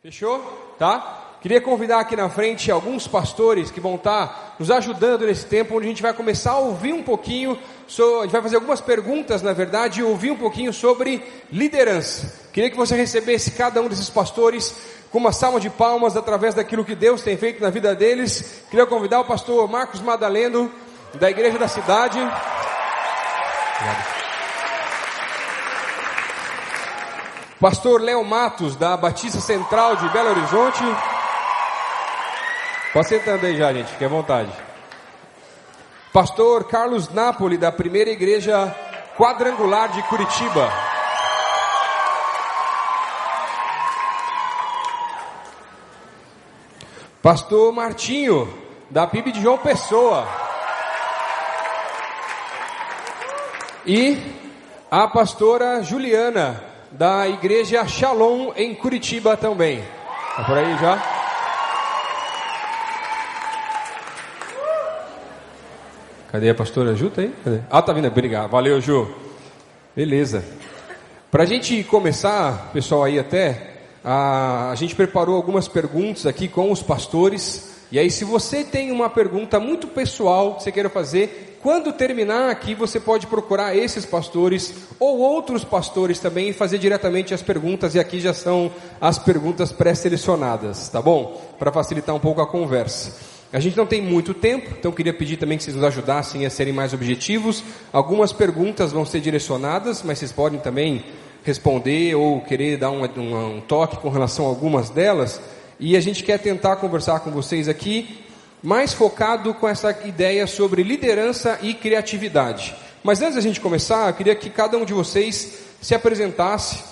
Fechou? Tá? Queria convidar aqui na frente alguns pastores que vão estar nos ajudando nesse tempo, onde a gente vai começar a ouvir um pouquinho, a gente vai fazer algumas perguntas, na verdade, e ouvir um pouquinho sobre liderança. Queria que você recebesse cada um desses pastores com uma salva de palmas através daquilo que Deus tem feito na vida deles. Queria convidar o pastor Marcos Madaleno, da Igreja da Cidade. Obrigado. Pastor Léo Matos, da Batista Central de Belo Horizonte. Pode sentando aí já, gente, fique à vontade. Pastor Carlos Napoli, da Primeira Igreja Quadrangular de Curitiba. Pastor Martinho, da PIB de João Pessoa. E a pastora Juliana, da Igreja Shalom em Curitiba também. Tá por aí já? Cadê a pastora Ju? Tá aí? Cadê? Ah, tá vindo. Obrigado. Valeu, Ju. Beleza. Para a gente começar, pessoal, aí até, a, a gente preparou algumas perguntas aqui com os pastores. E aí, se você tem uma pergunta muito pessoal que você queira fazer, quando terminar aqui, você pode procurar esses pastores ou outros pastores também e fazer diretamente as perguntas. E aqui já são as perguntas pré-selecionadas, tá bom? Para facilitar um pouco a conversa. A gente não tem muito tempo, então queria pedir também que vocês nos ajudassem a serem mais objetivos. Algumas perguntas vão ser direcionadas, mas vocês podem também responder ou querer dar um, um, um toque com relação a algumas delas. E a gente quer tentar conversar com vocês aqui, mais focado com essa ideia sobre liderança e criatividade. Mas antes da gente começar, eu queria que cada um de vocês se apresentasse.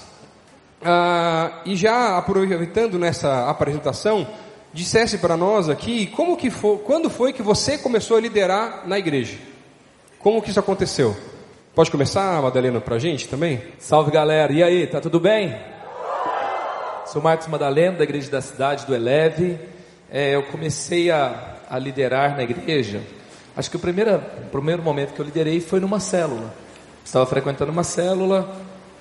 Ah, e já aproveitando nessa apresentação, dissesse para nós aqui como que foi, quando foi que você começou a liderar na igreja? Como que isso aconteceu? Pode começar, Madalena, para a gente também? Salve galera, e aí, tá tudo bem? Sou Marcos Madalena, da Igreja da Cidade, do Eleve. É, eu comecei a, a, liderar na igreja. Acho que o primeiro, o primeiro momento que eu liderei foi numa célula. Estava frequentando uma célula,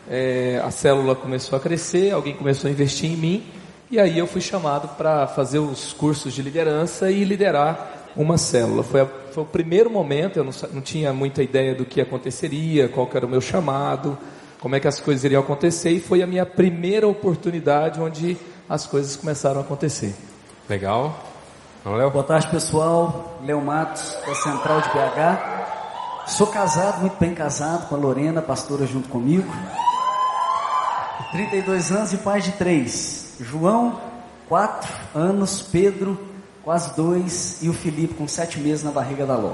é, a célula começou a crescer, alguém começou a investir em mim. E aí eu fui chamado para fazer os cursos de liderança e liderar uma célula. Foi, a, foi o primeiro momento, eu não, não, tinha muita ideia do que aconteceria, qual era o meu chamado, como é que as coisas iriam acontecer, e foi a minha primeira oportunidade onde as coisas começaram a acontecer. Legal. Léo. Boa tarde, pessoal. Léo Matos, da Central de BH. Sou casado, muito bem casado, com a Lorena, pastora junto comigo. 32 anos e pai de três. João, quatro anos, Pedro, quase dois, e o Felipe com sete meses na barriga da Ló.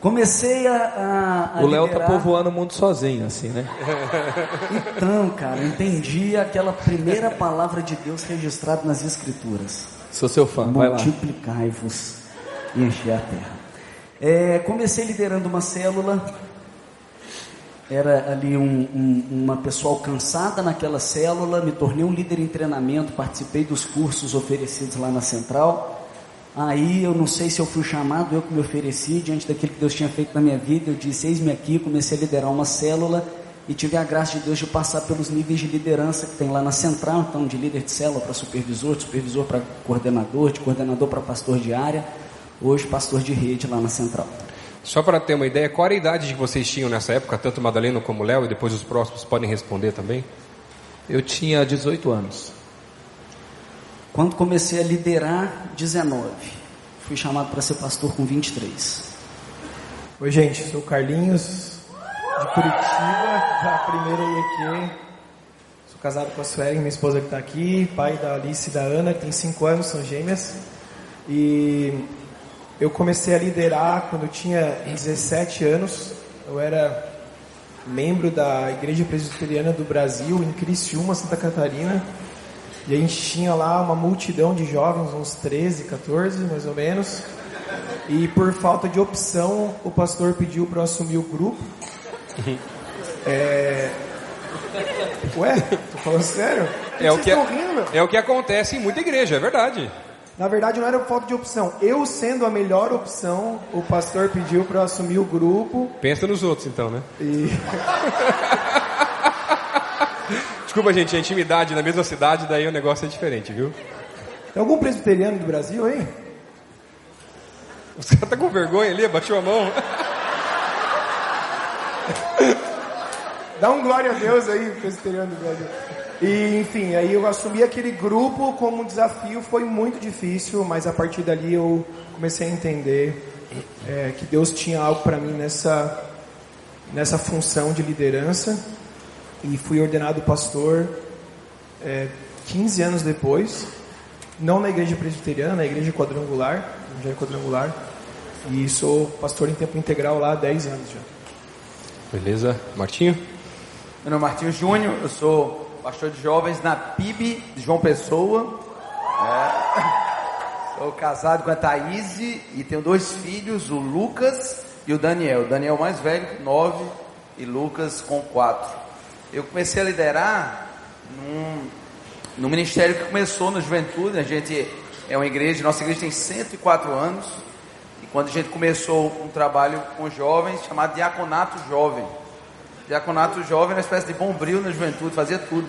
Comecei a. a, a o Léo tá povoando o mundo sozinho, assim, né? Então, cara, entendi aquela primeira palavra de Deus registrada nas Escrituras. Sou seu fã, Multiplicai-vos e encher a terra. É, comecei liderando uma célula era ali um, um, uma pessoa alcançada naquela célula, me tornei um líder em treinamento, participei dos cursos oferecidos lá na central. Aí eu não sei se eu fui chamado, eu que me ofereci diante daquilo que Deus tinha feito na minha vida. Eu disse: Eis-me aqui, comecei a liderar uma célula e tive a graça de Deus de passar pelos níveis de liderança que tem lá na central, então de líder de célula para supervisor, de supervisor para coordenador, de coordenador para pastor de área, hoje pastor de rede lá na central. Só para ter uma ideia, qual era a idade que vocês tinham nessa época, tanto Madalena como Léo, e depois os próximos podem responder também? Eu tinha 18 anos. Quando comecei a liderar, 19. Fui chamado para ser pastor com 23. Oi, gente, sou Carlinhos, de Curitiba, da primeira IEQ. Sou casado com a Sueli, minha esposa que está aqui, pai da Alice e da Ana, que tem 5 anos, são gêmeas. E eu comecei a liderar quando eu tinha 17 anos. Eu era membro da Igreja Presbiteriana do Brasil, em Criciúma, Santa Catarina. E a gente tinha lá uma multidão de jovens, uns 13, 14 mais ou menos. E por falta de opção, o pastor pediu para eu assumir o grupo. É... Ué, tô falando sério? É o, que, é, é o que acontece em muita igreja, é verdade. Na verdade, não era falta de opção. Eu, sendo a melhor opção, o pastor pediu para eu assumir o grupo. Pensa nos outros, então, né? E... Desculpa, gente, a intimidade na mesma cidade, daí o negócio é diferente, viu? Tem algum presbiteriano do Brasil aí? Os caras tá com vergonha ali, baixou a mão. Dá um glória a Deus aí, presbiteriano. E, enfim, aí eu assumi aquele grupo como um desafio, foi muito difícil, mas a partir dali eu comecei a entender é, que Deus tinha algo para mim nessa, nessa função de liderança e fui ordenado pastor é, 15 anos depois, não na igreja presbiteriana, na igreja quadrangular, é quadrangular, e sou pastor em tempo integral lá há 10 anos já. Beleza, Martinho? Meu nome é Martinho Júnior, eu sou pastor de jovens na PIB de João Pessoa. É. Sou casado com a Thaís e tenho dois filhos, o Lucas e o Daniel. O Daniel mais velho, nove, e Lucas com quatro. Eu comecei a liderar num, num ministério que começou na juventude. A gente é uma igreja, nossa igreja tem 104 anos. Quando a gente começou um trabalho com jovens chamado Diaconato Jovem. Diaconato Jovem é uma espécie de bombril na juventude, fazia tudo.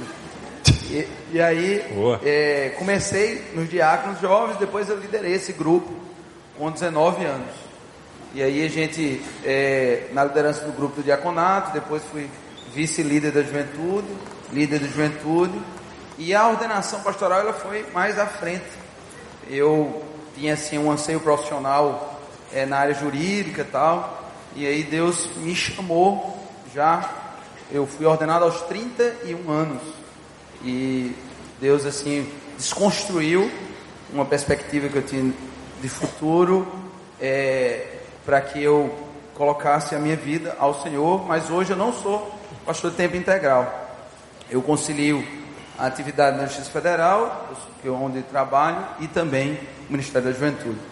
E, e aí é, comecei nos diáconos jovens, depois eu liderei esse grupo com 19 anos. E aí a gente, é, na liderança do grupo do diaconato, depois fui vice-líder da juventude, líder da juventude, e a ordenação pastoral ela foi mais à frente. Eu tinha assim um anseio profissional é, na área jurídica e tal, e aí Deus me chamou já, eu fui ordenado aos 31 anos, e Deus assim desconstruiu uma perspectiva que eu tinha de futuro é, para que eu colocasse a minha vida ao Senhor, mas hoje eu não sou pastor de tempo integral. Eu concilio a atividade na Justiça Federal, é onde trabalho, e também o Ministério da Juventude.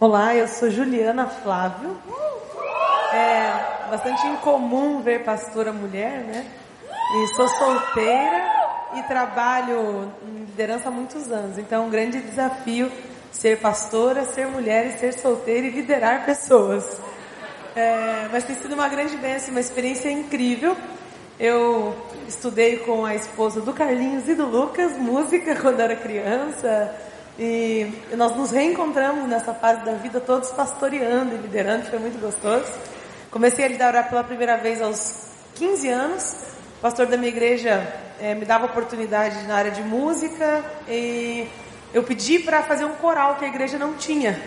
Olá, eu sou Juliana Flávio. É bastante incomum ver pastora mulher, né? E sou solteira e trabalho em liderança há muitos anos. Então, é um grande desafio ser pastora, ser mulher e ser solteira e liderar pessoas. É, mas tem sido uma grande bênção, uma experiência incrível. Eu estudei com a esposa do Carlinhos e do Lucas música quando era criança. E nós nos reencontramos nessa fase da vida, todos pastoreando e liderando, foi muito gostoso. Comecei a liderar pela primeira vez aos 15 anos. O pastor da minha igreja é, me dava oportunidade na área de música e eu pedi para fazer um coral que a igreja não tinha.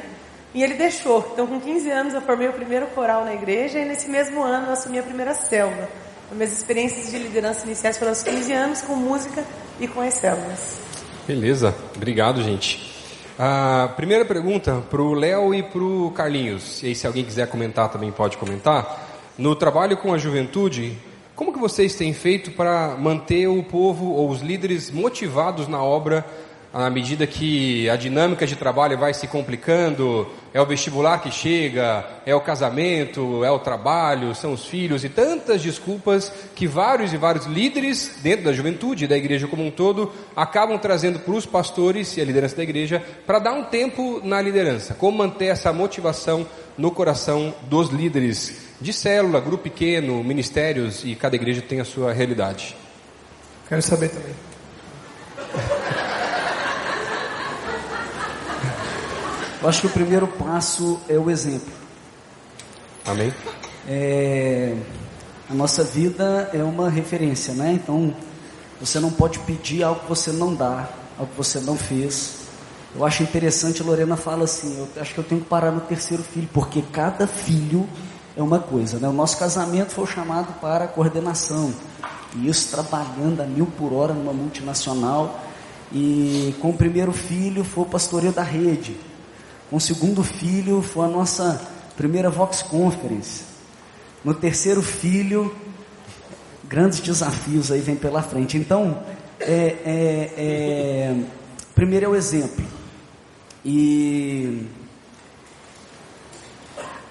E ele deixou. Então, com 15 anos, eu formei o primeiro coral na igreja e nesse mesmo ano eu assumi a primeira célula. Minhas experiências de liderança iniciais foram aos 15 anos com música e com as células. Beleza, obrigado, gente. A primeira pergunta para o Léo e para o Carlinhos. E aí, se alguém quiser comentar, também pode comentar. No trabalho com a juventude, como que vocês têm feito para manter o povo ou os líderes motivados na obra à medida que a dinâmica de trabalho vai se complicando, é o vestibular que chega, é o casamento, é o trabalho, são os filhos e tantas desculpas que vários e vários líderes dentro da juventude, da igreja como um todo, acabam trazendo para os pastores e a liderança da igreja para dar um tempo na liderança. Como manter essa motivação no coração dos líderes de célula, grupo pequeno, ministérios e cada igreja tem a sua realidade. Quero saber também. Eu acho que o primeiro passo é o exemplo. Amém? É, a nossa vida é uma referência, né? Então, você não pode pedir algo que você não dá, algo que você não fez. Eu acho interessante, a Lorena fala assim, eu acho que eu tenho que parar no terceiro filho, porque cada filho é uma coisa, né? O nosso casamento foi chamado para coordenação, e isso trabalhando a mil por hora numa multinacional, e com o primeiro filho foi o pastoreio da rede, com o segundo filho foi a nossa primeira Vox Conference. No terceiro filho, grandes desafios aí vem pela frente. Então, é, é, é, primeiro é o exemplo. E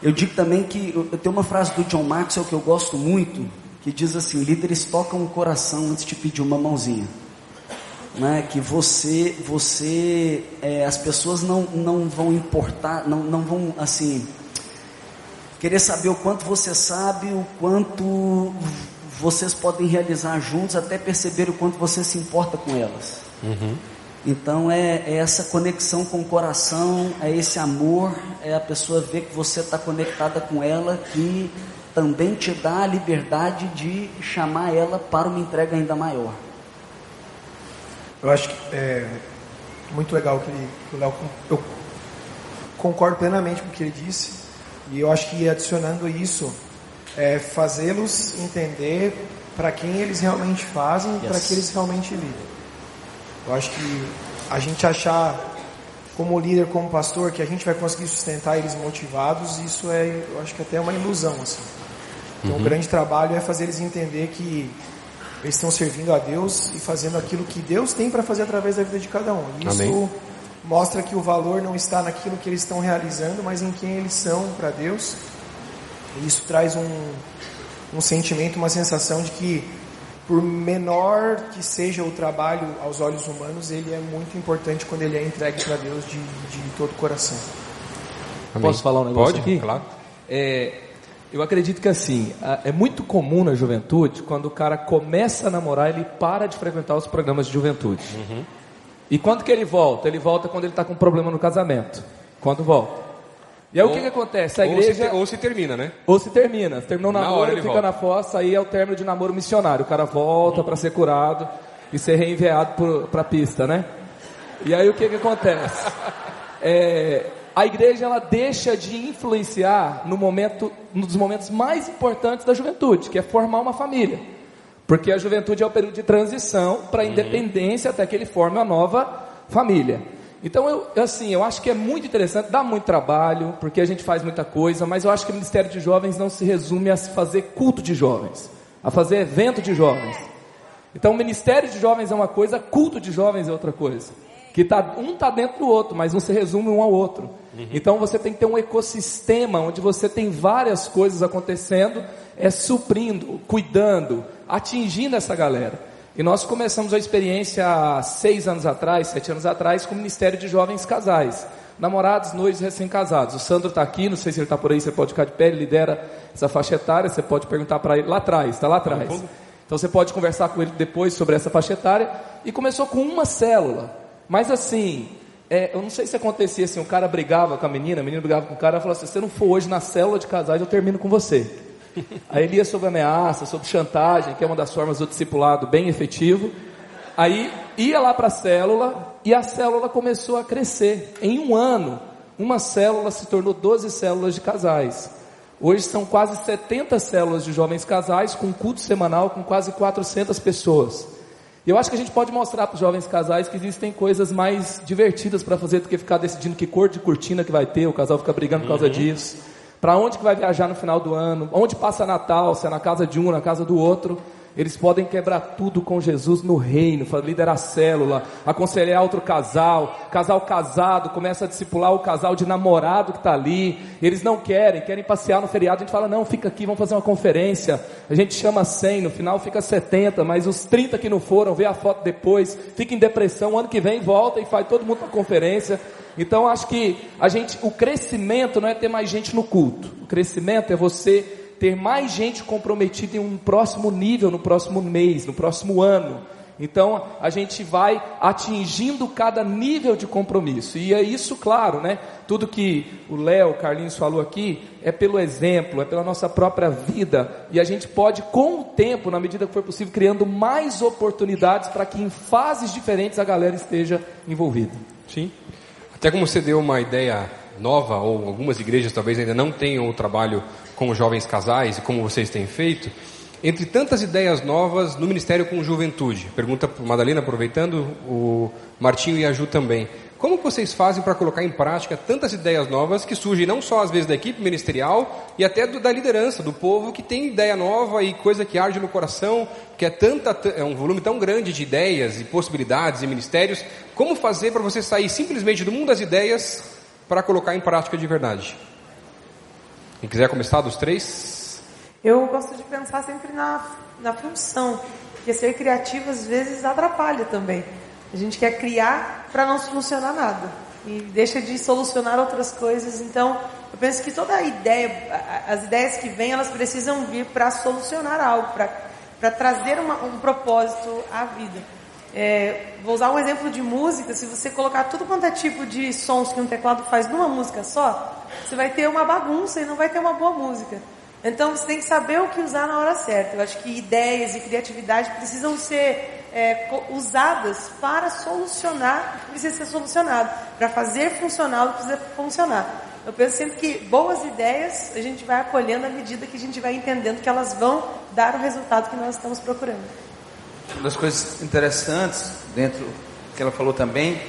eu digo também que eu tenho uma frase do John Maxwell que eu gosto muito, que diz assim: líderes tocam o coração antes de pedir uma mãozinha né, que você, você, é, as pessoas não, não vão importar, não, não vão assim querer saber o quanto você sabe, o quanto vocês podem realizar juntos até perceber o quanto você se importa com elas. Uhum. Então é, é, essa conexão com o coração, é esse amor, é a pessoa ver que você está conectada com ela, que também te dá a liberdade de chamar ela para uma entrega ainda maior. Eu acho que é muito legal que, ele, que o Léo. Eu concordo plenamente com o que ele disse, e eu acho que adicionando isso, é fazê-los entender para quem eles realmente fazem, yes. para que eles realmente vivem. Eu acho que a gente achar como líder, como pastor, que a gente vai conseguir sustentar eles motivados, isso é, eu acho que até é uma ilusão, assim. Então, uhum. o grande trabalho é fazer eles entender que eles estão servindo a Deus e fazendo aquilo que Deus tem para fazer através da vida de cada um. Isso Amém. mostra que o valor não está naquilo que eles estão realizando, mas em quem eles são para Deus. E isso traz um, um sentimento, uma sensação de que por menor que seja o trabalho aos olhos humanos, ele é muito importante quando ele é entregue para Deus de, de todo o coração. Amém. Posso falar um negócio Pode? aqui? Claro. É, eu acredito que assim, é muito comum na juventude, quando o cara começa a namorar, ele para de frequentar os programas de juventude. Uhum. E quando que ele volta? Ele volta quando ele está com problema no casamento. Quando volta. E aí ou, o que, que acontece? A igreja. Ou se, ou se, termina, né? Ou se termina. Terminou o namoro, fica volta. na fossa, aí é o término de namoro missionário. O cara volta para ser curado e ser reenviado para a pista, né? E aí o que, que acontece? É, a igreja ela deixa de influenciar no momento, um dos momentos mais importantes da juventude, que é formar uma família. Porque a juventude é o período de transição para a uhum. independência até que ele forme uma nova família. Então, eu, assim, eu acho que é muito interessante, dá muito trabalho, porque a gente faz muita coisa, mas eu acho que o Ministério de Jovens não se resume a fazer culto de jovens, a fazer evento de jovens. Então, o Ministério de Jovens é uma coisa, culto de jovens é outra coisa. Que tá, um está dentro do outro, mas não se resume um ao outro. Uhum. Então, você tem que ter um ecossistema onde você tem várias coisas acontecendo, é suprindo, cuidando, atingindo essa galera. E nós começamos a experiência há seis anos atrás, sete anos atrás, com o Ministério de Jovens Casais. Namorados, noivos, recém-casados. O Sandro está aqui, não sei se ele está por aí, você pode ficar de pé, ele lidera essa faixa etária, você pode perguntar para ele lá atrás, está lá atrás. Então você pode conversar com ele depois sobre essa faixa etária. E começou com uma célula. Mas assim, é, eu não sei se acontecia assim, o cara brigava com a menina, a menina brigava com o cara, e falava assim, se você não for hoje na célula de casais, eu termino com você. Aí ele ia sobre ameaça, sobre chantagem, que é uma das formas do discipulado bem efetivo. Aí ia lá para a célula e a célula começou a crescer. Em um ano, uma célula se tornou 12 células de casais. Hoje são quase 70 células de jovens casais, com culto semanal com quase 400 pessoas. Eu acho que a gente pode mostrar para os jovens casais que existem coisas mais divertidas para fazer do que ficar decidindo que cor de cortina que vai ter, o casal fica brigando por causa uhum. disso para onde que vai viajar no final do ano, onde passa Natal, se é na casa de um, na casa do outro. Eles podem quebrar tudo com Jesus no reino, liderar célula, aconselhar outro casal, casal casado, começa a discipular o casal de namorado que está ali. Eles não querem, querem passear no feriado. A gente fala, não, fica aqui, vamos fazer uma conferência. A gente chama 100, no final fica 70, mas os 30 que não foram, vê a foto depois, fica em depressão. Ano que vem volta e faz todo mundo para conferência. Então acho que a gente, o crescimento não é ter mais gente no culto. O crescimento é você ter mais gente comprometida em um próximo nível, no próximo mês, no próximo ano. Então a gente vai atingindo cada nível de compromisso. E é isso, claro, né? Tudo que o Léo, Carlinhos falou aqui é pelo exemplo, é pela nossa própria vida. E a gente pode, com o tempo, na medida que for possível, criando mais oportunidades para que em fases diferentes a galera esteja envolvida. Sim. Até como você deu uma ideia nova, ou algumas igrejas talvez ainda não tenham o trabalho com jovens casais, e como vocês têm feito, entre tantas ideias novas no Ministério com Juventude, pergunta para Madalena, aproveitando, o Martinho e a Ju também. Como vocês fazem para colocar em prática tantas ideias novas que surgem não só às vezes da equipe ministerial e até do, da liderança, do povo que tem ideia nova e coisa que arde no coração, que é tanta é um volume tão grande de ideias e possibilidades e ministérios. Como fazer para você sair simplesmente do mundo das ideias para colocar em prática de verdade? Quem quiser começar dos três? Eu gosto de pensar sempre na, na função, porque ser criativo às vezes atrapalha também. A gente quer criar para não solucionar nada e deixa de solucionar outras coisas. Então, eu penso que toda ideia, as ideias que vêm, elas precisam vir para solucionar algo, para para trazer uma, um propósito à vida. É, vou usar um exemplo de música. Se você colocar tudo quanto é tipo de sons que um teclado faz numa música só, você vai ter uma bagunça e não vai ter uma boa música. Então você tem que saber o que usar na hora certa. Eu acho que ideias e criatividade precisam ser é, usadas para solucionar o que precisa ser solucionado, para fazer funcionar o que precisa funcionar. Eu penso sempre que boas ideias a gente vai acolhendo à medida que a gente vai entendendo que elas vão dar o resultado que nós estamos procurando. Uma das coisas interessantes dentro que ela falou também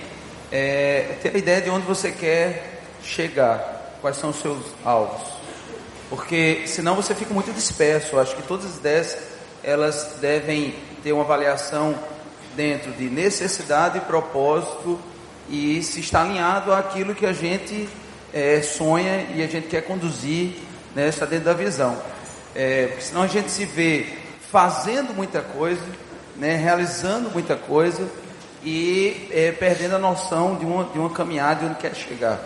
é ter a ideia de onde você quer chegar, quais são os seus alvos. Porque senão você fica muito disperso. Acho que todas as ideias elas devem ter uma avaliação dentro de necessidade propósito e se está alinhado àquilo que a gente é, sonha e a gente quer conduzir, né, está dentro da visão. É, porque senão a gente se vê fazendo muita coisa, né, realizando muita coisa e é, perdendo a noção de uma, de uma caminhada de onde quer chegar.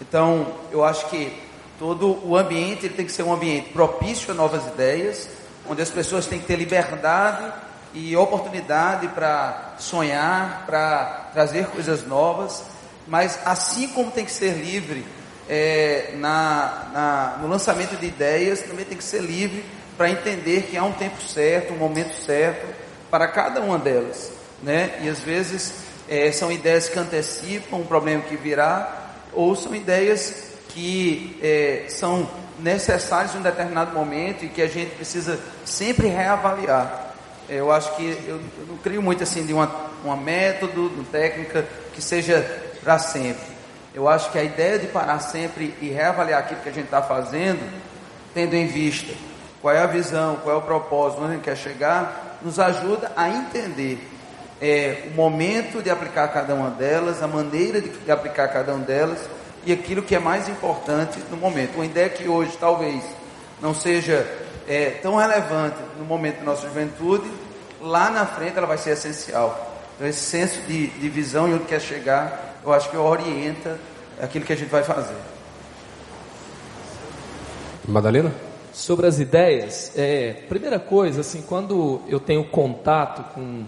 Então, eu acho que todo o ambiente tem que ser um ambiente propício a novas ideias, onde as pessoas têm que ter liberdade e oportunidade para sonhar, para trazer coisas novas, mas assim como tem que ser livre é, na, na, no lançamento de ideias, também tem que ser livre para entender que há um tempo certo, um momento certo para cada uma delas, né? E às vezes é, são ideias que antecipam um problema que virá, ou são ideias que é, são necessárias em um determinado momento e que a gente precisa sempre reavaliar. Eu acho que eu, eu não crio muito assim de uma, uma método, de uma técnica que seja para sempre. Eu acho que a ideia de parar sempre e reavaliar aquilo que a gente está fazendo, tendo em vista qual é a visão, qual é o propósito, onde a gente quer chegar, nos ajuda a entender é, o momento de aplicar cada uma delas, a maneira de, de aplicar cada uma delas e aquilo que é mais importante no momento. Uma ideia que hoje talvez não seja é, tão relevante no momento da nossa juventude, lá na frente ela vai ser essencial. Então, esse senso de, de visão e onde quer chegar eu acho que orienta aquilo que a gente vai fazer. Madalena? Sobre as ideias, é, primeira coisa, assim, quando eu tenho contato com.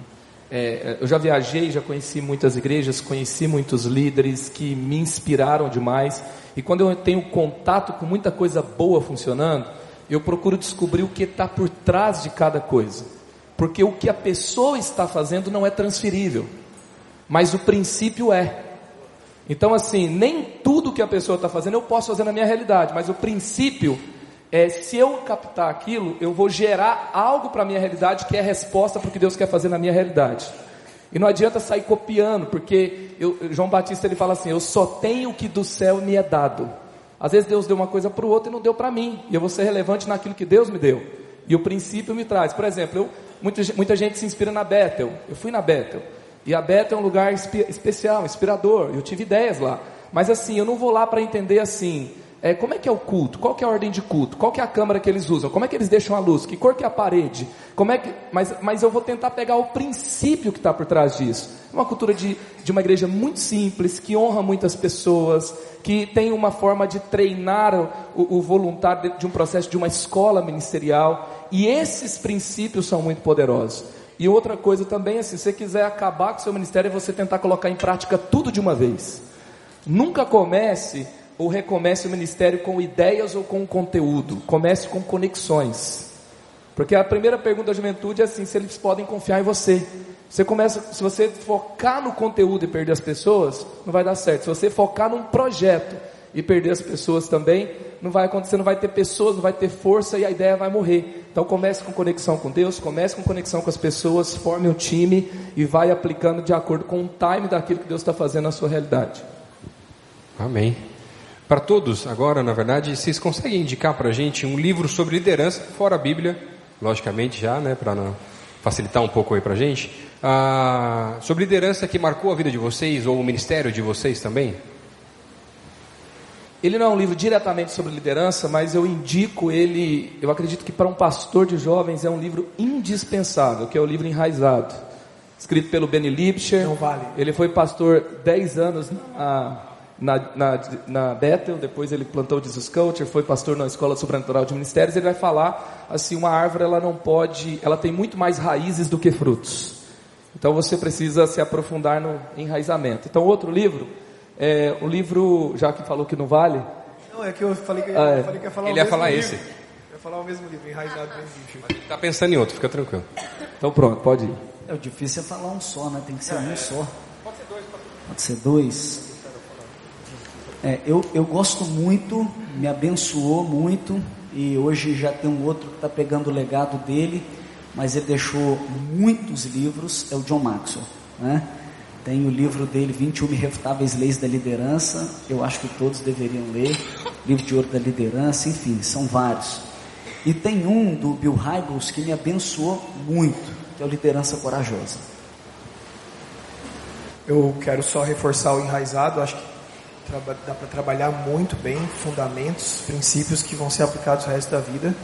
É, eu já viajei, já conheci muitas igrejas, conheci muitos líderes que me inspiraram demais. E quando eu tenho contato com muita coisa boa funcionando, eu procuro descobrir o que está por trás de cada coisa. Porque o que a pessoa está fazendo não é transferível, mas o princípio é. Então, assim, nem tudo que a pessoa está fazendo eu posso fazer na minha realidade, mas o princípio é se eu captar aquilo, eu vou gerar algo para a minha realidade que é resposta para o que Deus quer fazer na minha realidade. E não adianta sair copiando, porque eu, João Batista ele fala assim: eu só tenho o que do céu me é dado. Às vezes Deus deu uma coisa para o outro e não deu para mim, e eu vou ser relevante naquilo que Deus me deu. E o princípio me traz. Por exemplo, eu, muita, muita gente se inspira na Bethel. Eu fui na Bethel. E a Beta é um lugar especial, inspirador. Eu tive ideias lá. Mas assim, eu não vou lá para entender assim, é, como é que é o culto? Qual que é a ordem de culto? Qual que é a câmera que eles usam? Como é que eles deixam a luz? Que cor que é a parede? Como é que, mas, mas eu vou tentar pegar o princípio que está por trás disso. Uma cultura de, de uma igreja muito simples, que honra muitas pessoas, que tem uma forma de treinar o, o voluntário de um processo de uma escola ministerial. E esses princípios são muito poderosos. E outra coisa também, assim, se você quiser acabar com o seu ministério, é você tentar colocar em prática tudo de uma vez. Nunca comece ou recomece o ministério com ideias ou com conteúdo. Comece com conexões. Porque a primeira pergunta da juventude é assim, se eles podem confiar em você. Você começa, se você focar no conteúdo e perder as pessoas, não vai dar certo. Se você focar num projeto e perder as pessoas também, não vai acontecer, não vai ter pessoas, não vai ter força e a ideia vai morrer. Então comece com conexão com Deus, comece com conexão com as pessoas, forme um time e vai aplicando de acordo com o time daquilo que Deus está fazendo na sua realidade. Amém. Para todos, agora, na verdade, vocês conseguem indicar para a gente um livro sobre liderança, fora a Bíblia, logicamente já, né, para facilitar um pouco aí para a gente, ah, sobre liderança que marcou a vida de vocês ou o ministério de vocês também? Ele não é um livro diretamente sobre liderança, mas eu indico ele, eu acredito que para um pastor de jovens é um livro indispensável, que é o livro Enraizado, escrito pelo Benny Lipscher. Não vale. Ele foi pastor 10 anos na, na, na, na Bethel, depois ele plantou o Jesus Culture, foi pastor na Escola Sobrenatural de Ministérios, ele vai falar assim, uma árvore ela não pode, ela tem muito mais raízes do que frutos. Então você precisa se aprofundar no enraizamento. Então outro livro, é um livro, já que falou que não vale. Não, é que eu falei que, Ah, é. eu falei que ia falar Ele o ia mesmo falar livro. esse. Eu ia falar o mesmo livro, Enraizado Bem Bicho. Ele tá pensando em outro, fica tranquilo. Então pronto, pode ir. É o difícil é falar um só, né? Tem que ser um só. Pode ser dois. É, eu, eu gosto muito, me abençoou muito e hoje já tem um outro que está pegando o legado dele, mas ele deixou muitos livros, é o John Maxwell, né? Tem o livro dele, 21 Irrefutáveis Leis da Liderança, eu acho que todos deveriam ler, livro de ouro da liderança, enfim, são vários. E tem um do Bill Hybels que me abençoou muito, que é o Liderança Corajosa. Eu quero só reforçar o enraizado, acho que dá para trabalhar muito bem fundamentos, princípios que vão ser aplicados o resto da vida.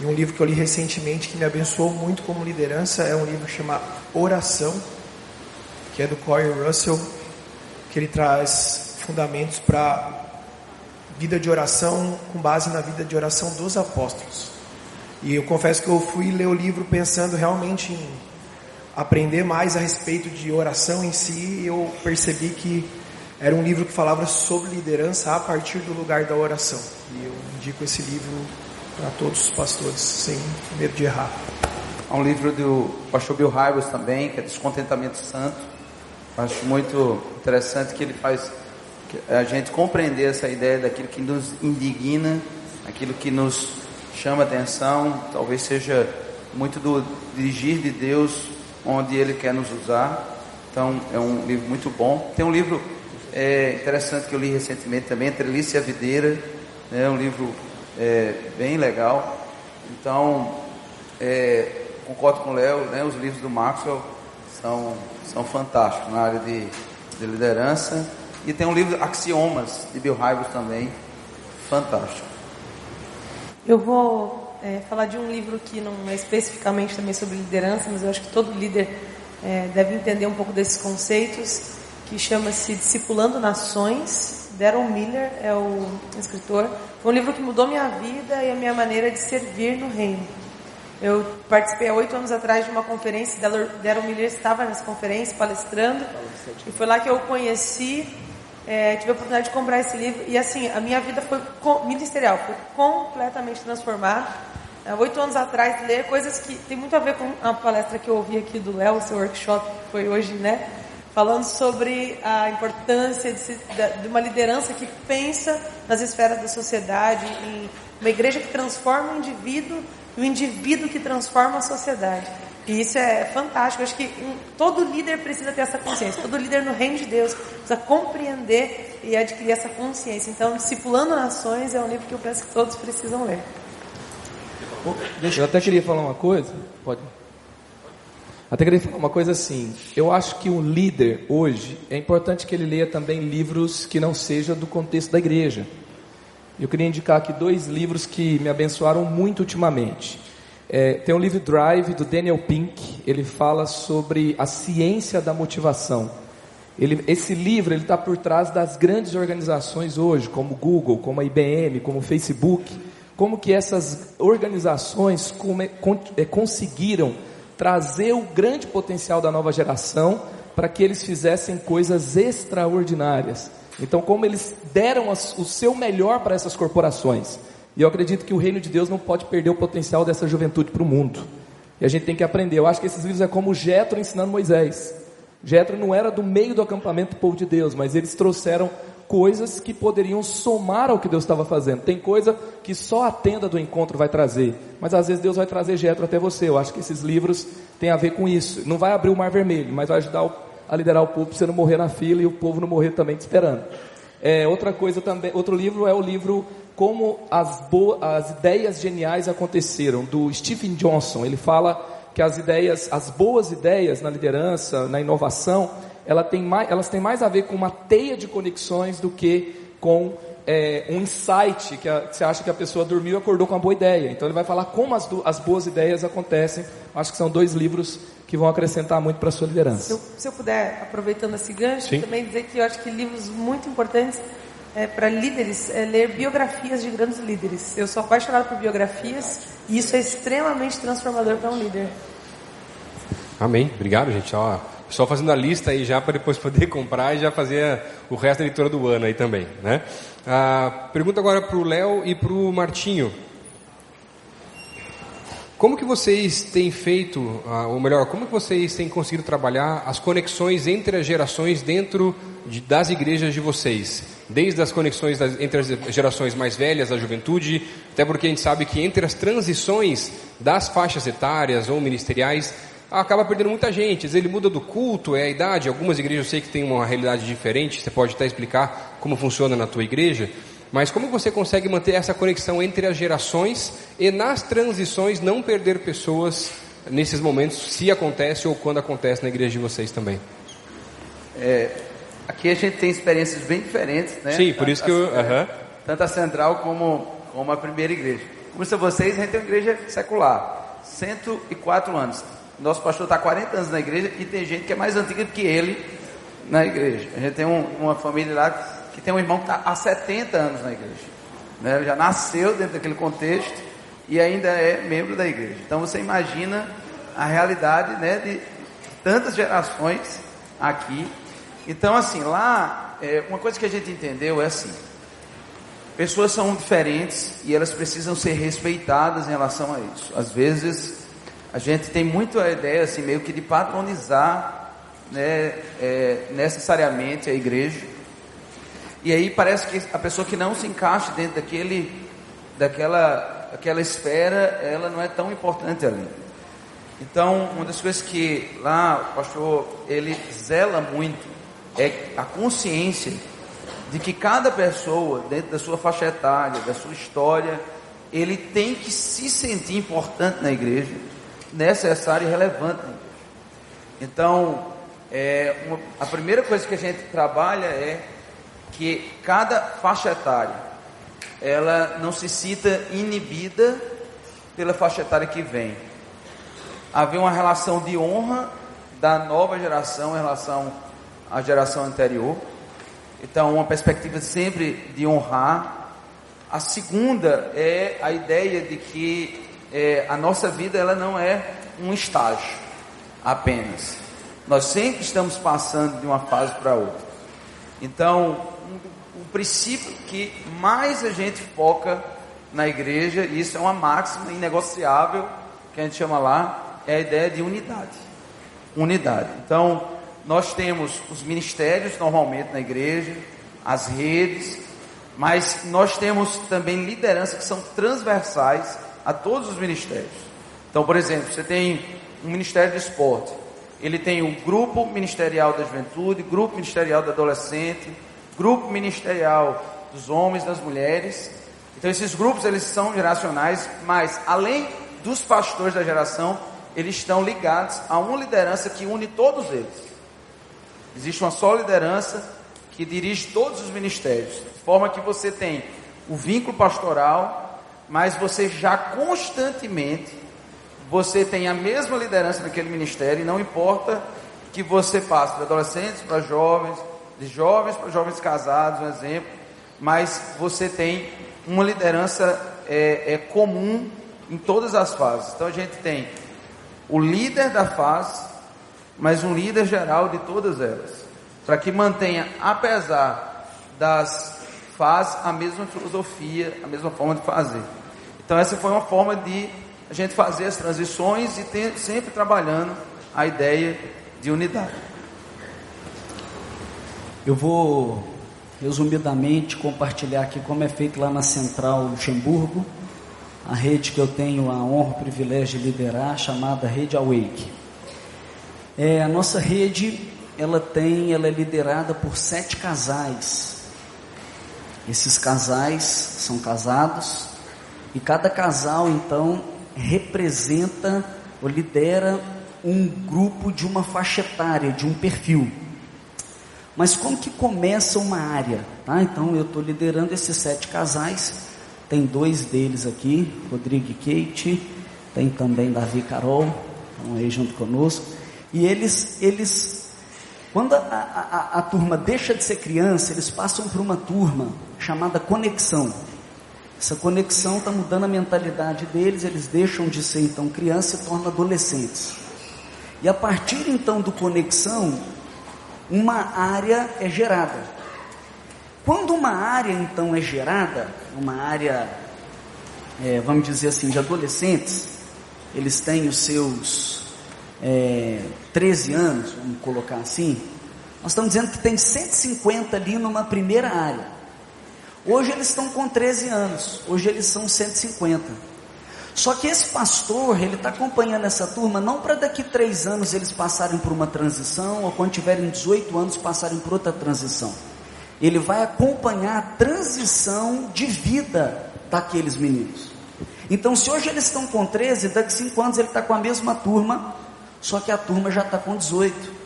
E um livro que eu li recentemente que me abençoou muito como liderança é um livro que chama Oração, que é do Corey Russell, que ele traz fundamentos para vida de oração com base na vida de oração dos apóstolos. E eu confesso que eu fui ler o livro pensando realmente em aprender mais a respeito de oração em si, e eu percebi que era um livro que falava sobre liderança a partir do lugar da oração. E eu indico esse livro para todos os pastores, sem medo de errar. Há um livro do pastor Bill Hybels também, que é Descontentamento Santo. Acho muito interessante que ele faz a gente compreender essa ideia daquilo que nos indigna, aquilo que nos chama atenção, talvez seja muito do dirigir de Deus onde Ele quer nos usar. Então é um livro muito bom. Tem um livro é, interessante que eu li recentemente também, Trelice e a Videira, né, um livro é, bem legal. Então é, concordo com o Léo, né, os livros do Maxwell são, são fantásticos na área de, de liderança. E tem um livro Axiomas, de Bill Hybels também, fantástico. Eu vou é, falar de um livro que não é especificamente também sobre liderança, mas eu acho que todo líder é, deve entender um pouco desses conceitos, que chama-se Discipulando Nações. Darren Miller é o escritor. Foi um livro que mudou minha vida e a minha maneira de servir no reino. Eu participei há oito anos atrás de uma conferência, Darren Miller estava nessa conferência palestrando, e foi lá que eu conheci é, tive a oportunidade de comprar esse livro e assim a minha vida foi ministerial, foi completamente transformada. Há oito anos atrás ler coisas que tem muito a ver com a palestra que eu ouvi aqui do Léo, seu workshop que foi hoje, né? Falando sobre a importância de, se- de uma liderança que pensa nas esferas da sociedade, em uma igreja que transforma o indivíduo e o indivíduo que transforma a sociedade. E isso é fantástico. Eu acho que um- todo líder precisa ter essa consciência. Todo líder no reino de Deus precisa compreender e adquirir essa consciência. Então, Discipulando Nações é um livro que eu penso que todos precisam ler. Eu até queria falar uma coisa. Pode. Até queria falar uma coisa assim. Eu acho que um líder hoje é importante que ele leia também livros que não sejam do contexto da igreja. Eu queria indicar aqui dois livros que me abençoaram muito ultimamente. É, tem o livro Drive do Daniel Pink. Ele fala sobre a ciência da motivação. Ele- esse livro ele está por trás das grandes organizações hoje, como Google, como a IBM, como o Facebook, como que essas organizações come- con- eh, conseguiram trazer o grande potencial da nova geração para que eles fizessem coisas extraordinárias. Então, como eles deram o seu melhor para essas corporações. E eu acredito que o reino de Deus não pode perder o potencial dessa juventude para o mundo. E a gente tem que aprender. Eu acho que esses livros é como Jetro ensinando Moisés. Jetro não era do meio do acampamento do povo de Deus, mas eles trouxeram coisas que poderiam somar ao que Deus estava fazendo. Tem coisa que só a tenda do encontro vai trazer, mas às vezes Deus vai trazer Jetro até você. Eu acho que esses livros têm a ver com isso. Não vai abrir o mar vermelho, mas vai ajudar a liderar o povo para você não morrer na fila e o povo não morrer também te esperando. É, outra coisa também, outro livro é o livro Como as, Bo as Ideias Geniais Aconteceram, do Stephen Johnson. Ele fala que as ideias, as boas ideias na liderança, na inovação, ela tem mais, elas têm mais a ver com uma teia de conexões do que com é, um insight que, a- que você acha que a pessoa dormiu e acordou com uma boa ideia. Então ele vai falar como as, do- as boas ideias acontecem. Acho que são dois livros que vão acrescentar muito para a sua Se liderança. eu, se eu puder, aproveitando esse gancho, Sim. também dizer que eu acho que livros muito importantes é, para líderes é ler biografias de grandes líderes. Eu sou apaixonada por biografias e isso é extremamente transformador para um líder. Amém. Obrigado, gente. Ó, só fazendo a lista aí já para depois poder comprar e já fazer o resto da leitura do ano aí também, né? Ah, pergunta agora para o Léo e para o Martinho. Como que vocês têm feito, ah, ou melhor, como que vocês têm conseguido trabalhar as conexões entre as gerações dentro de- das igrejas de vocês? Desde as conexões das- entre as gerações mais velhas, a juventude, até porque a gente sabe que entre as transições das faixas etárias ou ministeriais, acaba perdendo muita gente. Às vezes ele muda do culto, é a idade. Algumas igrejas eu sei que têm uma realidade diferente, você pode até explicar como funciona na tua igreja. Mas como você consegue manter essa conexão entre as gerações e nas transições não perder pessoas nesses momentos, se acontece ou quando acontece na igreja de vocês também? Aqui a gente tem experiências bem diferentes, né? Sim, por isso que eu- Tanto a- aham. Tanto a central como, como a primeira igreja. Como a vocês, a gente tem uma igreja secular, 104 anos. Nosso pastor está há 40 anos na igreja e tem gente que é mais antiga do que ele na igreja. A gente tem um- uma família lá que tem um irmão que está há 70 anos na igreja. Né? Ele já nasceu dentro daquele contexto e ainda é membro da igreja. Então você imagina a realidade né, de tantas gerações aqui. Então, assim, lá, é, uma coisa que a gente entendeu é assim: pessoas são diferentes e elas precisam ser respeitadas em relação a isso. Às vezes, a gente tem muito a ideia, assim, meio que de patronizar né, é, necessariamente a igreja. E aí parece que a pessoa que não se encaixa dentro daquele, daquela, daquela esfera, ela não é tão importante ali. Então, uma das coisas que lá o pastor ele zela muito é a consciência de que cada pessoa, dentro da sua faixa etária, da sua história, ele tem que se sentir importante na igreja, necessário e relevante. igreja. Então, é, uma- a primeira coisa que a gente trabalha é que cada faixa etária, ela não se sinta inibida pela faixa etária que vem. Haver uma relação de honra da nova geração em relação à geração anterior. Então, uma perspectiva sempre de honrar. A segunda é a ideia de que é, a nossa vida ela não é um estágio apenas. Nós sempre estamos passando de uma fase para outra. Então, o princípio que mais a gente foca na igreja, e isso é uma máxima inegociável que a gente chama lá, é a ideia de unidade. Unidade. Então, nós temos os ministérios normalmente na igreja, as redes, mas nós temos também lideranças que são transversais a todos os ministérios. Então, por exemplo, você tem um ministério de esporte, ele tem o grupo ministerial da juventude, grupo ministerial do adolescente, grupo ministerial dos homens, das mulheres. Então, esses grupos eles são geracionais, mas além dos pastores da geração, eles estão ligados a uma liderança que une todos eles. Existe uma só liderança que dirige todos os ministérios, de forma que você tem o vínculo pastoral, mas você já constantemente você tem a mesma liderança naquele ministério e não importa que você passe de adolescentes para jovens, de jovens para jovens casados, um exemplo, mas você tem uma liderança é, é comum em todas as fases. Então a gente tem o líder da fase, mas um líder geral de todas elas, para que mantenha, apesar das fases, a mesma filosofia, a mesma forma de fazer. Então essa foi uma forma de a gente fazer as transições e ter, sempre trabalhando a ideia de unidade. Eu vou resumidamente compartilhar aqui como é feito lá na Central Luxemburgo, a rede que eu tenho a honra e o privilégio de liderar, chamada Rede Awake. É, a nossa rede, ela tem, ela é liderada por sete casais. Esses casais são casados e cada casal então representa ou lidera um grupo de uma faixa etária, de um perfil. Mas como que começa uma área? Tá? Então eu estou liderando esses sete casais. Tem dois deles aqui, Rodrigo e Kate. Tem também Davi e Carol, estão aí junto conosco. E eles, eles quando a, a, a, turma deixa de ser criança, eles passam por uma turma chamada conexão. Essa conexão está mudando a mentalidade deles, eles deixam de ser então criança e tornam adolescentes. E a partir então do conexão, uma área é gerada. Quando uma área então é gerada, uma área, é, vamos dizer assim, de adolescentes, eles têm os seus é, 13 anos, vamos colocar assim, nós estamos dizendo que tem 150 ali numa primeira área. Hoje eles estão com 13 anos, hoje eles são 150. Só que esse pastor, ele está acompanhando essa turma não para daqui três anos eles passarem por uma transição, ou quando tiverem 18 anos passarem por outra transição. Ele vai acompanhar a transição de vida daqueles meninos. Então, se hoje eles estão com 13, daqui 5 anos ele está com a mesma turma, só que a turma já está com 18.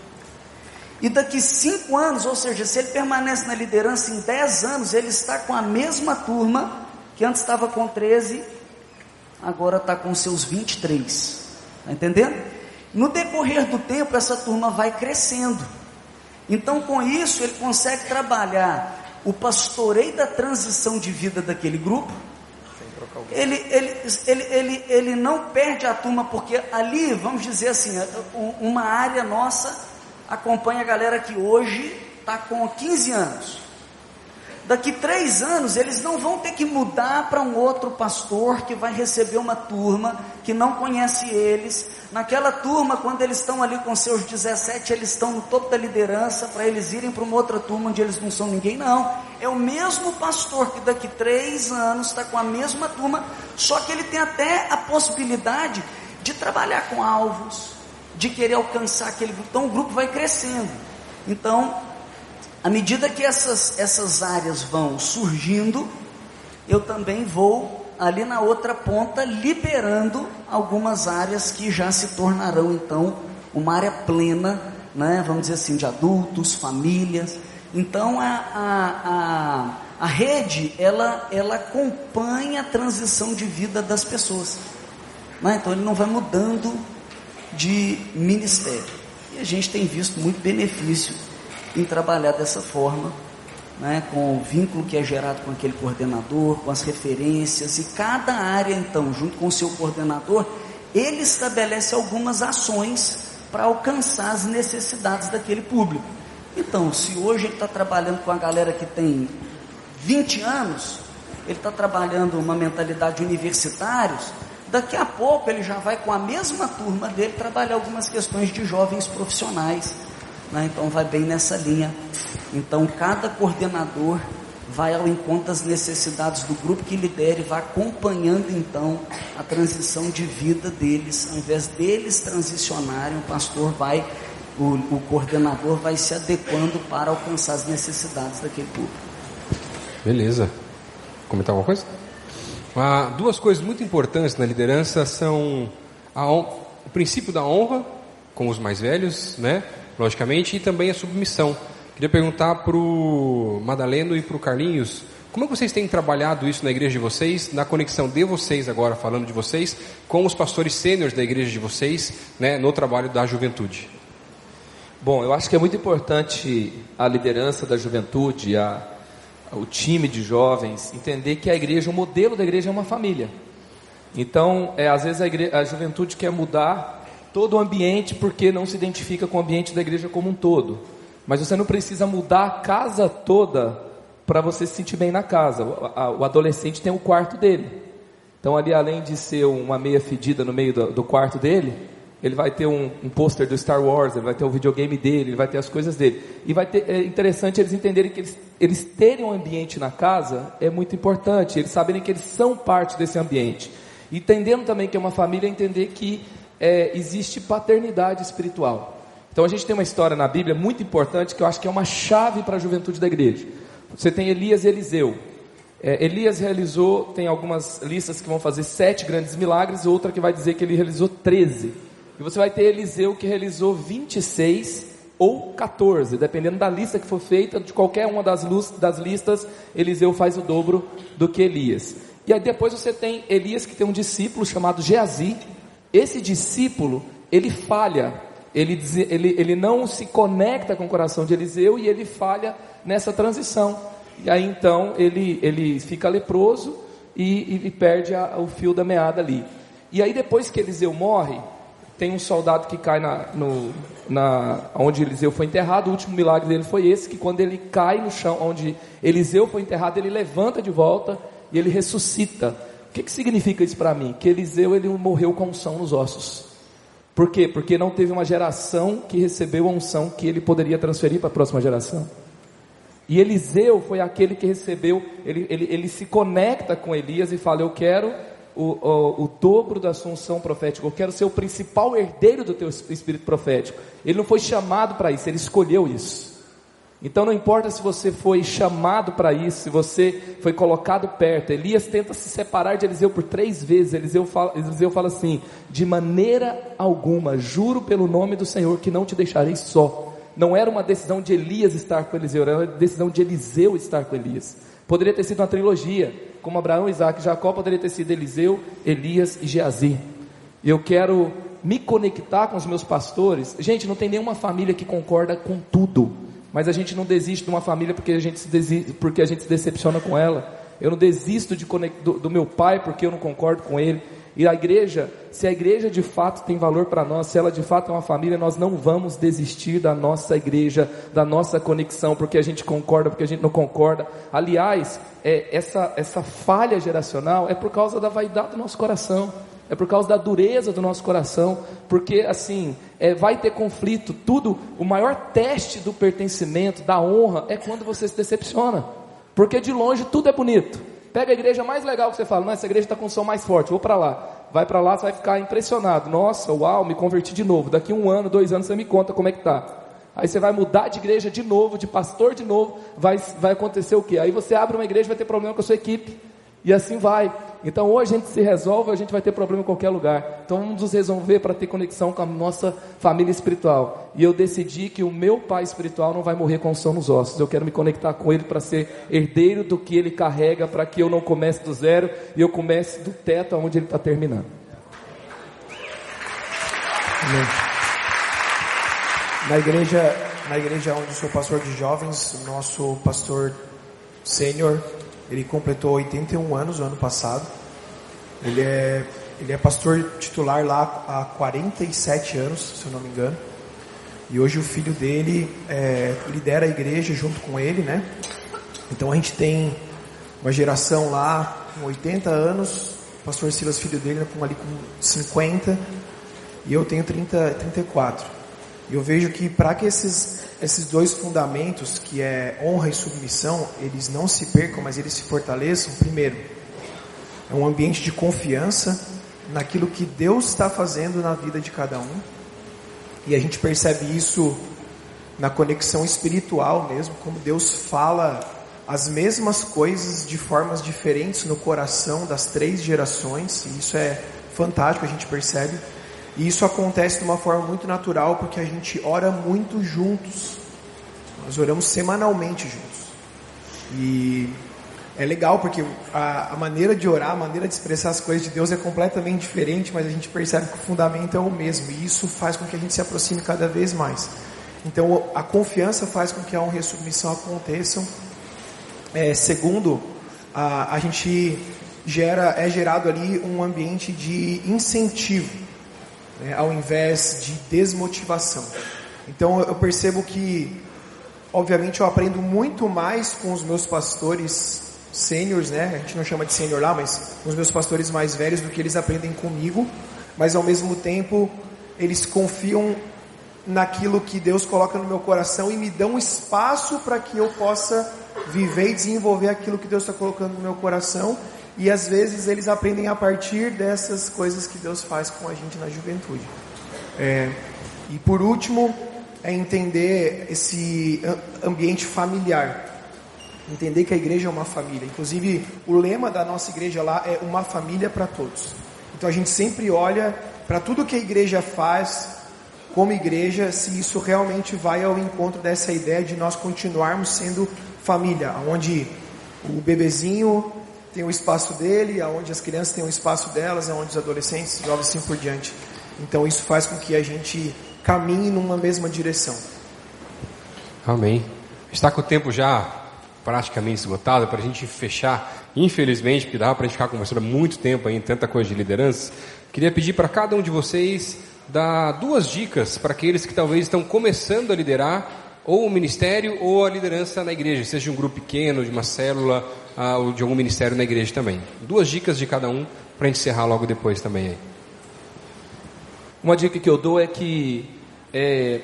E daqui 5 anos, ou seja, se ele permanece na liderança em 10 anos, ele está com a mesma turma que antes estava com 13, agora está com seus 23. Está entendendo? No decorrer do tempo, essa turma vai crescendo. Então, com isso, ele consegue trabalhar o pastoreio da transição de vida daquele grupo ele, ele, ele, ele, ele não perde a turma, porque ali, vamos dizer assim, uma área nossa acompanha a galera que hoje está com 15 anos. Daqui três anos eles não vão ter que mudar para um outro pastor que vai receber uma turma que não conhece eles. Naquela turma, quando eles estão ali com seus 17, eles estão no topo da liderança para eles irem para uma outra turma onde eles não são ninguém, não. É o mesmo pastor que daqui três anos está com a mesma turma, só que ele tem até a possibilidade de trabalhar com alvos, de querer alcançar aquele grupo. Então o grupo vai crescendo. Então, à medida que essas, essas áreas vão surgindo, eu também vou ali na outra ponta liberando algumas áreas que já se tornarão então uma área plena, né? vamos dizer assim, de adultos, famílias. Então a, a, a, a rede ela, ela acompanha a transição de vida das pessoas. Né? Então ele não vai mudando de ministério. E a gente tem visto muito benefício em trabalhar dessa forma, né, com o vínculo que é gerado com aquele coordenador, com as referências, e cada área, então, junto com o seu coordenador, ele estabelece algumas ações para alcançar as necessidades daquele público. Então, se hoje ele está trabalhando com a galera que tem 20 anos, ele está trabalhando uma mentalidade de universitários, daqui a pouco ele já vai com a mesma turma dele trabalhar algumas questões de jovens profissionais né? Então vai bem nessa linha. Então cada coordenador vai ao encontro das necessidades do grupo que lidera e vai acompanhando então a transição de vida deles. Ao invés deles transicionarem, o pastor vai, o, o coordenador vai se adequando para alcançar as necessidades daquele público. Beleza. Comentar alguma coisa? Ah, duas coisas muito importantes na liderança são a, o princípio da honra com os mais velhos, né? logicamente, e também a submissão. Queria perguntar para o Madaleno e para o Carlinhos, como é vocês têm trabalhado isso na igreja de vocês, na conexão de vocês agora, falando de vocês, com os pastores sêniores da igreja de vocês, né, no trabalho da juventude? Bom, eu acho que é muito importante a liderança da juventude, a, o time de jovens, entender que a igreja, o modelo da igreja é uma família. Então, é, às vezes a, igreja, a juventude quer mudar todo o ambiente porque não se identifica com o ambiente da igreja como um todo. Mas você não precisa mudar a casa toda para você se sentir bem na casa. O adolescente tem o quarto dele. Então ali além de ser uma meia fedida no meio do, do quarto dele, ele vai ter um, um pôster do Star Wars, ele vai ter o videogame dele, ele vai ter as coisas dele. E vai ter, é interessante eles entenderem que eles, eles terem um ambiente na casa é muito importante, eles saberem que eles são parte desse ambiente. Entendendo também que é uma família, entender que é, existe paternidade espiritual. Então a gente tem uma história na Bíblia muito importante que eu acho que é uma chave para a juventude da igreja. Você tem Elias e Eliseu. É, Elias realizou, tem algumas listas que vão fazer sete grandes milagres, outra que vai dizer que ele realizou 13. E você vai ter Eliseu que realizou 26 ou 14, dependendo da lista que for feita, de qualquer uma das, luz, das listas, Eliseu faz o dobro do que Elias. E aí depois você tem Elias que tem um discípulo chamado Geazi, esse discípulo, ele falha ele, ele, ele não se conecta com o coração de Eliseu e ele falha nessa transição. E aí então ele, ele fica leproso e, e, e perde a, o fio da meada ali. E aí depois que Eliseu morre, tem um soldado que cai na, no, na, onde Eliseu foi enterrado. O último milagre dele foi esse: que quando ele cai no chão onde Eliseu foi enterrado, ele levanta de volta e ele ressuscita. O que, que significa isso para mim? Que Eliseu ele morreu com unção nos ossos. Por quê? Porque não teve uma geração que recebeu a unção que ele poderia transferir para a próxima geração. E Eliseu foi aquele que recebeu, ele, ele, ele se conecta com Elias e fala: Eu quero o, o, o, dobro da sua unção profética, eu quero ser o principal herdeiro do teu espírito profético. Ele não foi chamado para isso, ele escolheu isso. Então não importa se você foi chamado para isso, se você foi colocado perto. Elias tenta se separar de Eliseu por três vezes. Eliseu fala, Eliseu fala assim: de maneira alguma, juro pelo nome do Senhor que não te deixarei só. Não era uma decisão de Elias estar com Eliseu, era uma decisão de Eliseu estar com Elias. Poderia ter sido uma trilogia como Abraão, Isaac e Jacó, poderia ter sido Eliseu, Elias e Geazi. Eu quero me conectar com os meus pastores. Gente, não tem nenhuma família que concorda com tudo, mas a gente não desiste de uma família porque a gente se, desiste, porque a gente se decepciona com ela. Eu não desisto de, do, do meu pai porque eu não concordo com ele. E a igreja, se a igreja de fato tem valor para nós, se ela de fato é uma família, nós não vamos desistir da nossa igreja, da nossa conexão, porque a gente concorda, porque a gente não concorda. Aliás, é, essa, essa falha geracional é por causa da vaidade do nosso coração. É por causa da dureza do nosso coração, porque assim, é, vai ter conflito, tudo, o maior teste do pertencimento, da honra, é quando você se decepciona, porque de longe tudo é bonito, Pega a igreja mais legal que você fala, não, essa igreja está com som mais forte, vou para lá. Vai para lá, você vai ficar impressionado. Nossa, uau, me converti de novo. Daqui um ano, dois anos, você me conta como é que tá. Aí você vai mudar de igreja de novo, de pastor de novo, vai, vai acontecer o quê? Aí você abre uma igreja, vai ter problema com a sua equipe. E assim vai. Então, ou a gente se resolve, a gente vai ter problema em qualquer lugar. Então, vamos nos resolver para ter conexão com a nossa família espiritual. E eu decidi que o meu pai espiritual não vai morrer com o som nos ossos. Eu quero me conectar com ele para ser herdeiro do que ele carrega, para que eu não comece do zero e eu comece do teto aonde ele está terminando. Na igreja, na igreja onde sou pastor de jovens, nosso pastor sênior ele completou 81 anos no ano passado. Ele é, ele é pastor titular lá há 47 anos, se eu não me engano. E hoje o filho dele é, lidera a igreja junto com ele, né? Então a gente tem uma geração lá com 80 anos, o pastor Silas, filho dele, com ali com 50, e eu tenho 30, 34. Eu vejo que para que esses esses dois fundamentos, que é honra e submissão, eles não se percam, mas eles se fortaleçam. Primeiro, é um ambiente de confiança naquilo que Deus está fazendo na vida de cada um. E a gente percebe isso na conexão espiritual mesmo, como Deus fala as mesmas coisas de formas diferentes no coração das três gerações. E isso é fantástico, a gente percebe. E isso acontece de uma forma muito natural porque a gente ora muito juntos. Nós oramos semanalmente juntos. E é legal porque a, a, maneira de orar, a maneira de expressar as coisas de Deus é completamente diferente, mas a gente percebe que o fundamento é o mesmo. E isso faz com que a gente se aproxime cada vez mais. Então a confiança faz com que a honra e a submissão aconteçam. É, segundo, a, a gente gera, é gerado ali um ambiente de incentivo né, ao invés de desmotivação. Então eu percebo que, obviamente, eu aprendo muito mais com os meus pastores sêniores, né? A gente não chama de sênior lá, mas os meus pastores mais velhos do que eles aprendem comigo. Mas ao mesmo tempo, eles confiam naquilo que Deus coloca no meu coração e me dão espaço para que eu possa viver e desenvolver aquilo que Deus está colocando no meu coração e às vezes eles aprendem a partir dessas coisas que Deus faz com a gente na juventude. É, e por último, é entender esse ambiente familiar. Entender que a igreja é uma família. Inclusive, o lema da nossa igreja lá é uma família para todos. Então a gente sempre olha para tudo que a igreja faz como igreja, se isso realmente vai ao encontro dessa ideia de nós continuarmos sendo família, onde o bebezinho tem o espaço dele, aonde as crianças têm o espaço delas, aonde os adolescentes, jovens assim por diante. Então isso faz com que a gente caminhe numa mesma direção. Amém. Está com o tempo já praticamente esgotado para a gente fechar. Infelizmente, porque dava para a gente ficar conversando muito tempo aí, tanta coisa de liderança. Queria pedir para cada um de vocês dar duas dicas para aqueles que talvez estão começando a liderar ou o ministério ou a liderança na igreja, seja um grupo pequeno, de uma célula ou de algum ministério na igreja também. Duas dicas de cada um para encerrar logo depois também aí. Uma dica que eu dou é que é,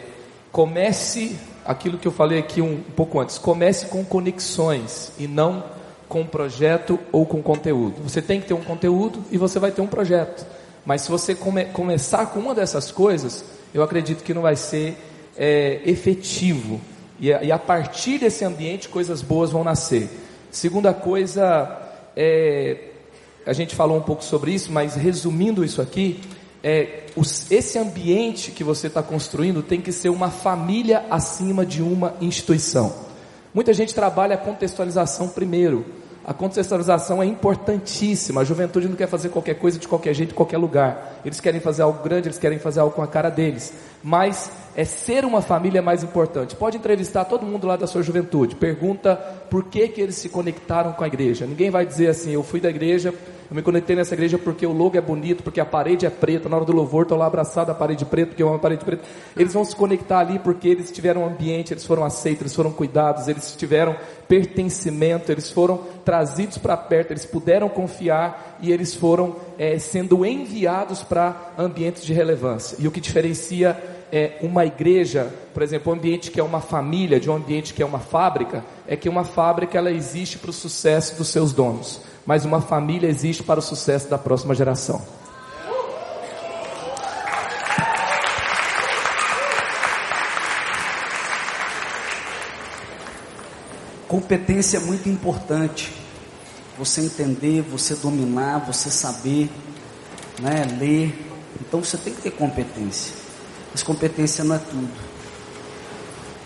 comece aquilo que eu falei aqui um, um pouco antes, comece com conexões e não com projeto ou com conteúdo. Você tem que ter um conteúdo e você vai ter um projeto. Mas se você come, começar com uma dessas coisas, eu acredito que não vai ser é, efetivo. E a, partir desse ambiente, coisas boas vão nascer. Segunda coisa, é, a gente falou um pouco sobre isso, mas resumindo isso aqui, é, os, esse ambiente que você está construindo tem que ser uma família acima de uma instituição. Muita gente trabalha a contextualização primeiro. A contextualização é importantíssima. A juventude não quer fazer qualquer coisa de qualquer jeito, em qualquer lugar. Eles querem fazer algo grande, eles querem fazer algo com a cara deles. Mas é ser uma família mais importante. Pode entrevistar todo mundo lá da sua juventude. Pergunta por que, que eles se conectaram com a igreja. Ninguém vai dizer assim, eu fui da igreja eu me conectei nessa igreja porque o logo é bonito, porque a parede é preta. Na hora do louvor, estou lá abraçado à parede preta, porque é uma parede preta. Eles vão se conectar ali porque eles tiveram um ambiente, eles foram aceitos, eles foram cuidados, eles tiveram pertencimento, eles foram trazidos para perto, eles puderam confiar e eles foram é, sendo enviados para ambientes de relevância. E o que diferencia é, uma igreja, por exemplo, um ambiente que é uma família, de um ambiente que é uma fábrica, é que uma fábrica ela existe para o sucesso dos seus donos mas uma família existe para o sucesso da próxima geração. Competência é muito importante. Você entender, você dominar, você saber, né, ler. Então você tem que ter competência. Mas competência não é tudo.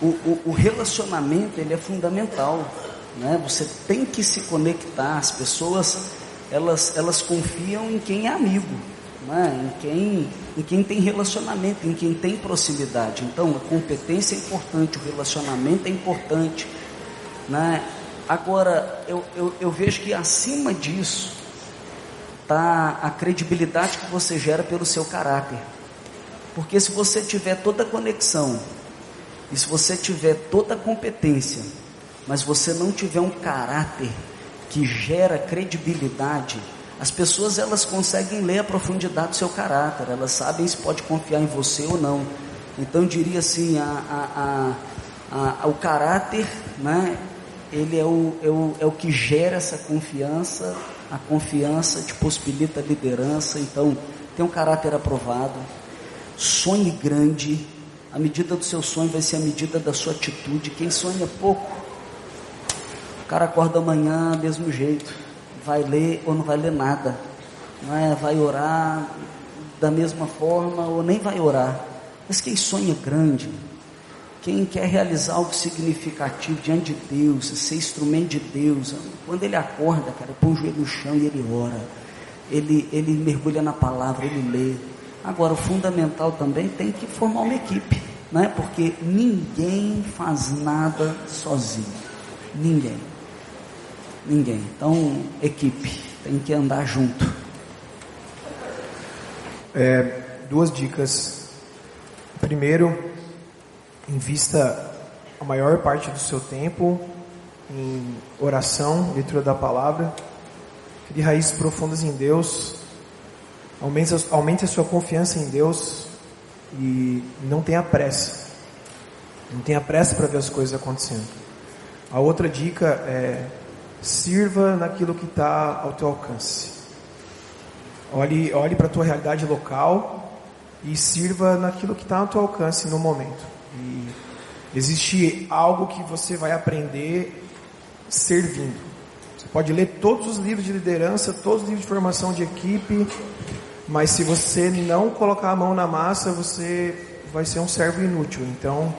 O, o, o relacionamento ele é fundamental né? Você tem que se conectar. As pessoas elas, elas confiam em quem é amigo, né? em, quem, em quem tem relacionamento, em quem tem proximidade. Então, a competência é importante, o relacionamento é importante. Né? Agora, eu, eu, eu vejo que acima disso está a credibilidade que você gera pelo seu caráter. Porque se você tiver toda a conexão, e se você tiver toda a competência, mas você não tiver um caráter que gera credibilidade, as pessoas elas conseguem ler a profundidade do seu caráter, elas sabem se pode confiar em você ou não. Então eu diria assim, a, a, a, o caráter, né, ele é o, é, o, é o que gera essa confiança, a confiança te possibilita a liderança, então tem um caráter aprovado, sonhe grande, a medida do seu sonho vai ser a medida da sua atitude, quem sonha pouco o cara acorda amanhã, mesmo jeito, vai ler ou não vai ler nada, não é? vai orar da mesma forma ou nem vai orar. Mas quem sonha grande, quem quer realizar algo significativo diante de Deus, ser instrumento de Deus, quando ele acorda, cara, põe o joelho no chão e ele ora, ele, ele mergulha na palavra, ele lê. Agora, o fundamental também tem que formar uma equipe, né? porque ninguém faz nada sozinho. Ninguém. Ninguém. Então, equipe, tem que andar junto. É, duas dicas. Primeiro, invista a maior parte do seu tempo em oração, leitura da palavra, crie raízes profundas em Deus, aumente, aumente a sua confiança em Deus e não tenha pressa. Não tenha pressa para ver as coisas acontecendo. A outra dica é sirva naquilo que está ao teu alcance. Olhe, olhe para a tua realidade local e sirva naquilo que está ao teu alcance no momento. E existe algo que você vai aprender servindo. Você pode ler todos os livros de liderança, todos os livros de formação de equipe, mas se você não colocar a mão na massa, você vai ser um servo inútil. Então,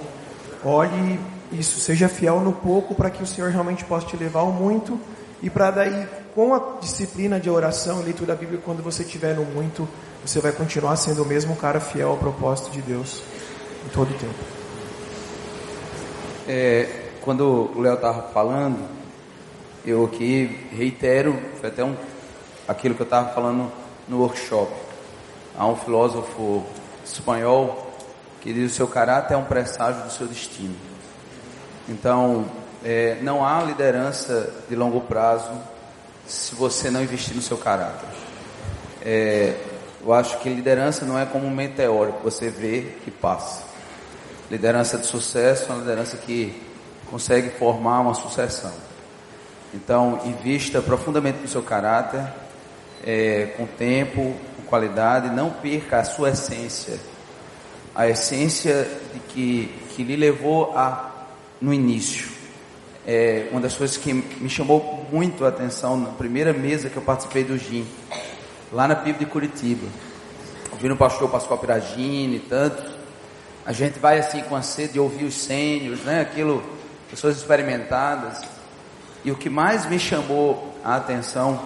olhe isso, seja fiel no pouco para que o Senhor realmente possa te levar ao muito e para daí, com a disciplina de oração e leitura da Bíblia, quando você estiver no muito, você vai continuar sendo o mesmo cara fiel ao propósito de Deus. em todo o tempo. É, quando o Léo estava falando, eu aqui reitero, foi até um, aquilo que eu estava falando no workshop. Há um filósofo espanhol que diz o seu caráter é um presságio do seu destino. Então, é, não há liderança de longo prazo se você não investir no seu caráter. É, eu acho que liderança não é como um meteoro que você vê e passa. Liderança de sucesso é uma liderança que consegue formar uma sucessão. Então, invista profundamente no seu caráter, é, com tempo, com qualidade, não perca a sua essência. A essência de que, que lhe levou a, no início. É, uma das coisas que me chamou muito a atenção na primeira mesa que eu participei do GIM, lá na PIB de Curitiba. Ouvindo o pastor Pascoal Piragini e tantos. A gente vai assim com a sede de ouvir os sênios, né? Aquilo, pessoas experimentadas. E o que mais me chamou a atenção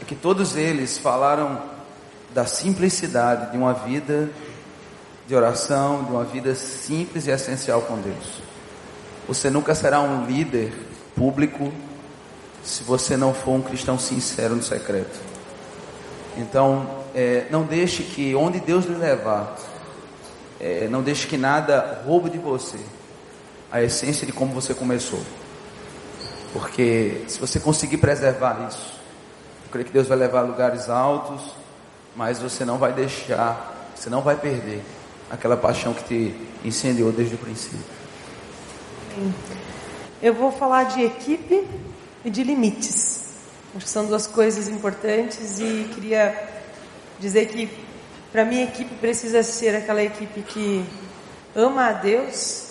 é que todos eles falaram da simplicidade de uma vida de oração, de uma vida simples e essencial com Deus. Você nunca será um líder público se você não for um cristão sincero no secreto. Então, é, não deixe que onde Deus lhe levar, é, não deixe que nada roube de você a essência de como você começou. Porque se você conseguir preservar isso, eu creio que Deus vai levar a lugares altos, mas você não vai deixar, você não vai perder aquela paixão que te incendiou desde o princípio. Eu vou falar de equipe e de limites. Acho que são duas coisas importantes e queria dizer que para mim a equipe precisa ser aquela equipe que ama a Deus,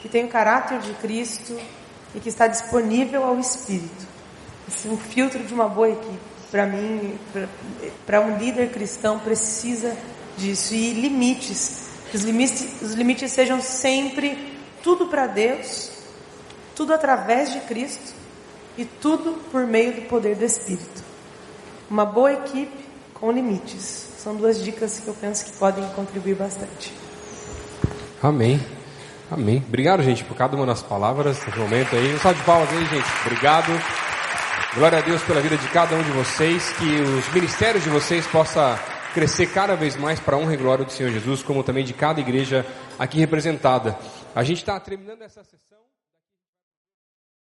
que tem o caráter de Cristo e que está disponível ao Espírito. Esse é um filtro de uma boa equipe. Para mim, para um líder cristão precisa disso e limites. Que os limites, os limites sejam sempre tudo para Deus, tudo através de Cristo e tudo por meio do poder do Espírito. Uma boa equipe com limites. São duas dicas que eu penso que podem contribuir bastante. Amém. Amém. Obrigado, gente, por cada uma das palavras nesse momento aí. Um salve de palmas aí, gente. Obrigado. Glória a Deus pela vida de cada um de vocês. Que os ministérios de vocês possam crescer cada vez mais para a honra e glória do Senhor Jesus, como também de cada igreja aqui representada. A gente está terminando essa sessão.